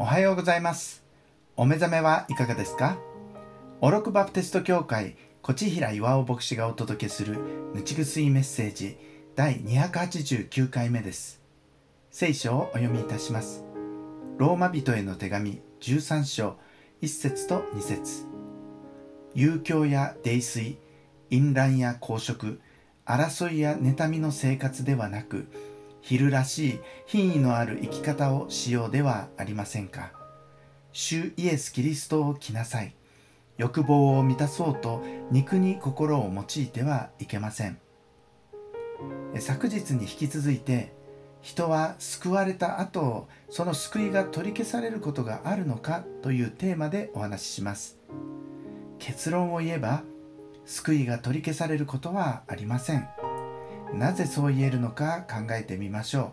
おはようございます。お目覚めはいかがですか？オロクバプテスト教会越平岩尾牧師がお届けするぬちぐすいメッセージ第289回目です。聖書をお読みいたします。ローマ人への手紙13章1節と2節。遊興や泥酔淫乱や公職争いや妬みの生活ではなく昼らしい品位のある生き方をしようではありませんか。主イエス・キリストを着なさい。欲望を満たそうと肉に心を用いてはいけません。昨日に引き続いて人は救われた後その救いが取り消されることがあるのかというテーマでお話しします。結論を言えば救いが取り消されることはありません。なぜそう言えるのか考えてみましょ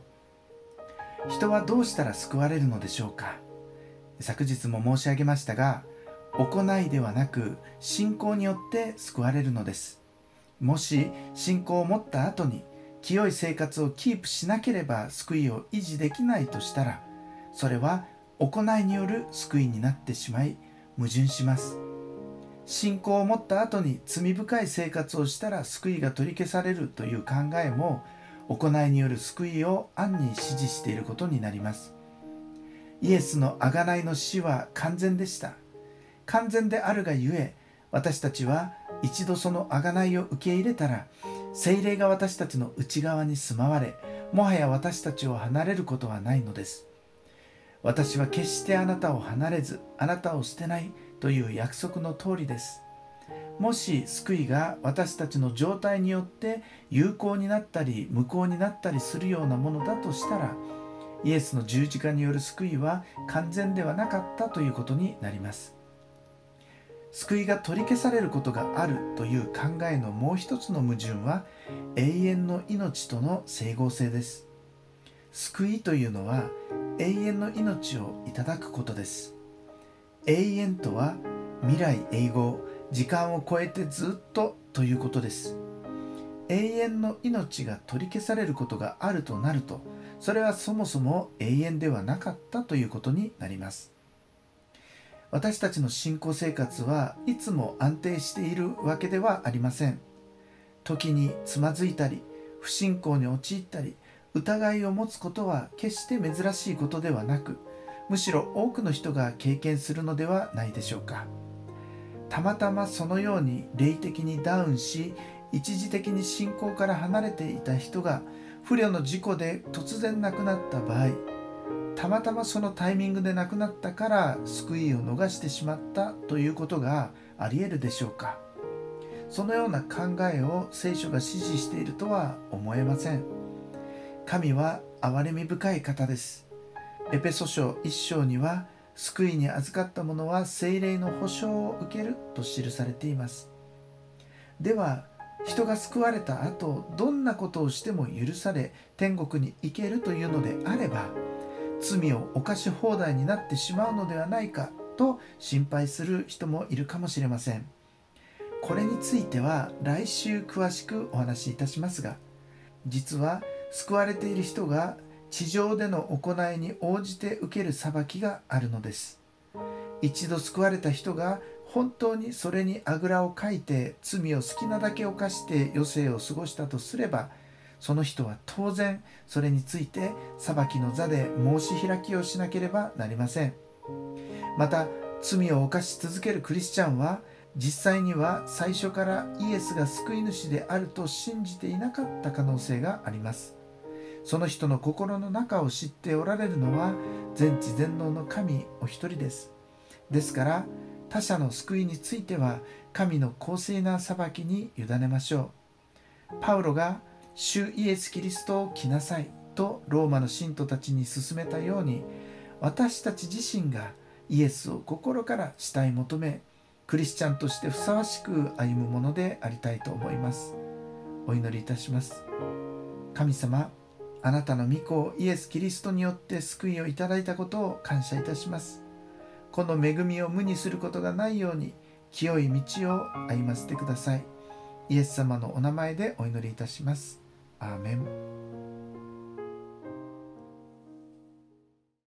う。人はどうしたら救われるのでしょうか。昨日も申し上げましたが行いではなく信仰によって救われるのです。もし信仰を持った後に清い生活をキープしなければ救いを維持できないとしたらそれは行いによる救いになってしまい矛盾します。信仰を持った後に罪深い生活をしたら救いが取り消されるという考えも行いによる救いを暗に指示していることになります。イエスの贖いの死は完全でした。完全であるがゆえ私たちは一度その贖いを受け入れたら精霊が私たちの内側に住まわれもはや私たちを離れることはないのです。私は決してあなたを離れずあなたを捨てないという約束の通りです。もし救いが私たちの状態によって有効になったり無効になったりするようなものだとしたらイエスの十字架による救いは完全ではなかったということになります。救いが取り消されることがあるという考えのもう一つの矛盾は永遠の命との整合性です。救いというのは永遠の命をいただくことです。永遠とは未来永劫時間を超えてずっとということです。永遠の命が取り消されることがあるとなるとそれはそもそも永遠ではなかったということになります。私たちの信仰生活はいつも安定しているわけではありません。時につまずいたり不信仰に陥ったり疑いを持つことは決して珍しいことではなくむしろ多くの人が経験するのではないでしょうか。たまたまそのように霊的にダウンし一時的に信仰から離れていた人が不慮の事故で突然亡くなった場合たまたまそのタイミングで亡くなったから救いを逃してしまったということがありえるでしょうか。そのような考えを聖書が指示しているとは思えません。神は憐れみ深い方です。エペソ書1章には救いに預かった者は精霊の保証を受けると記されています。では人が救われた後どんなことをしても許され天国に行けるというのであれば罪を犯し放題になってしまうのではないかと心配する人もいるかもしれません。これについては来週詳しくお話しいたしますが実は救われている人が地上での行いに応じて受ける裁きがあるのです。一度救われた人が本当にそれにあぐらをかいて罪を好きなだけ犯して余生を過ごしたとすればその人は当然それについて裁きの座で申し開きをしなければなりません。また罪を犯し続けるクリスチャンは実際には最初からイエスが救い主であると信じていなかった可能性があります。その人の心の中を知っておられるのは全知全能の神お一人です。ですから他者の救いについては神の公正な裁きに委ねましょう。パウロが主イエス・キリストを来なさいとローマの信徒たちに勧めたように私たち自身がイエスを心から慕い求めクリスチャンとしてふさわしく歩むものでありたいと思いますお祈りいたします。神様あなたの御子イエス・キリストによって救いをいただいたことを感謝いたします。この恵みを無にすることがないように清い道を歩ませてください。イエス様のお名前でお祈りいたします。アーメン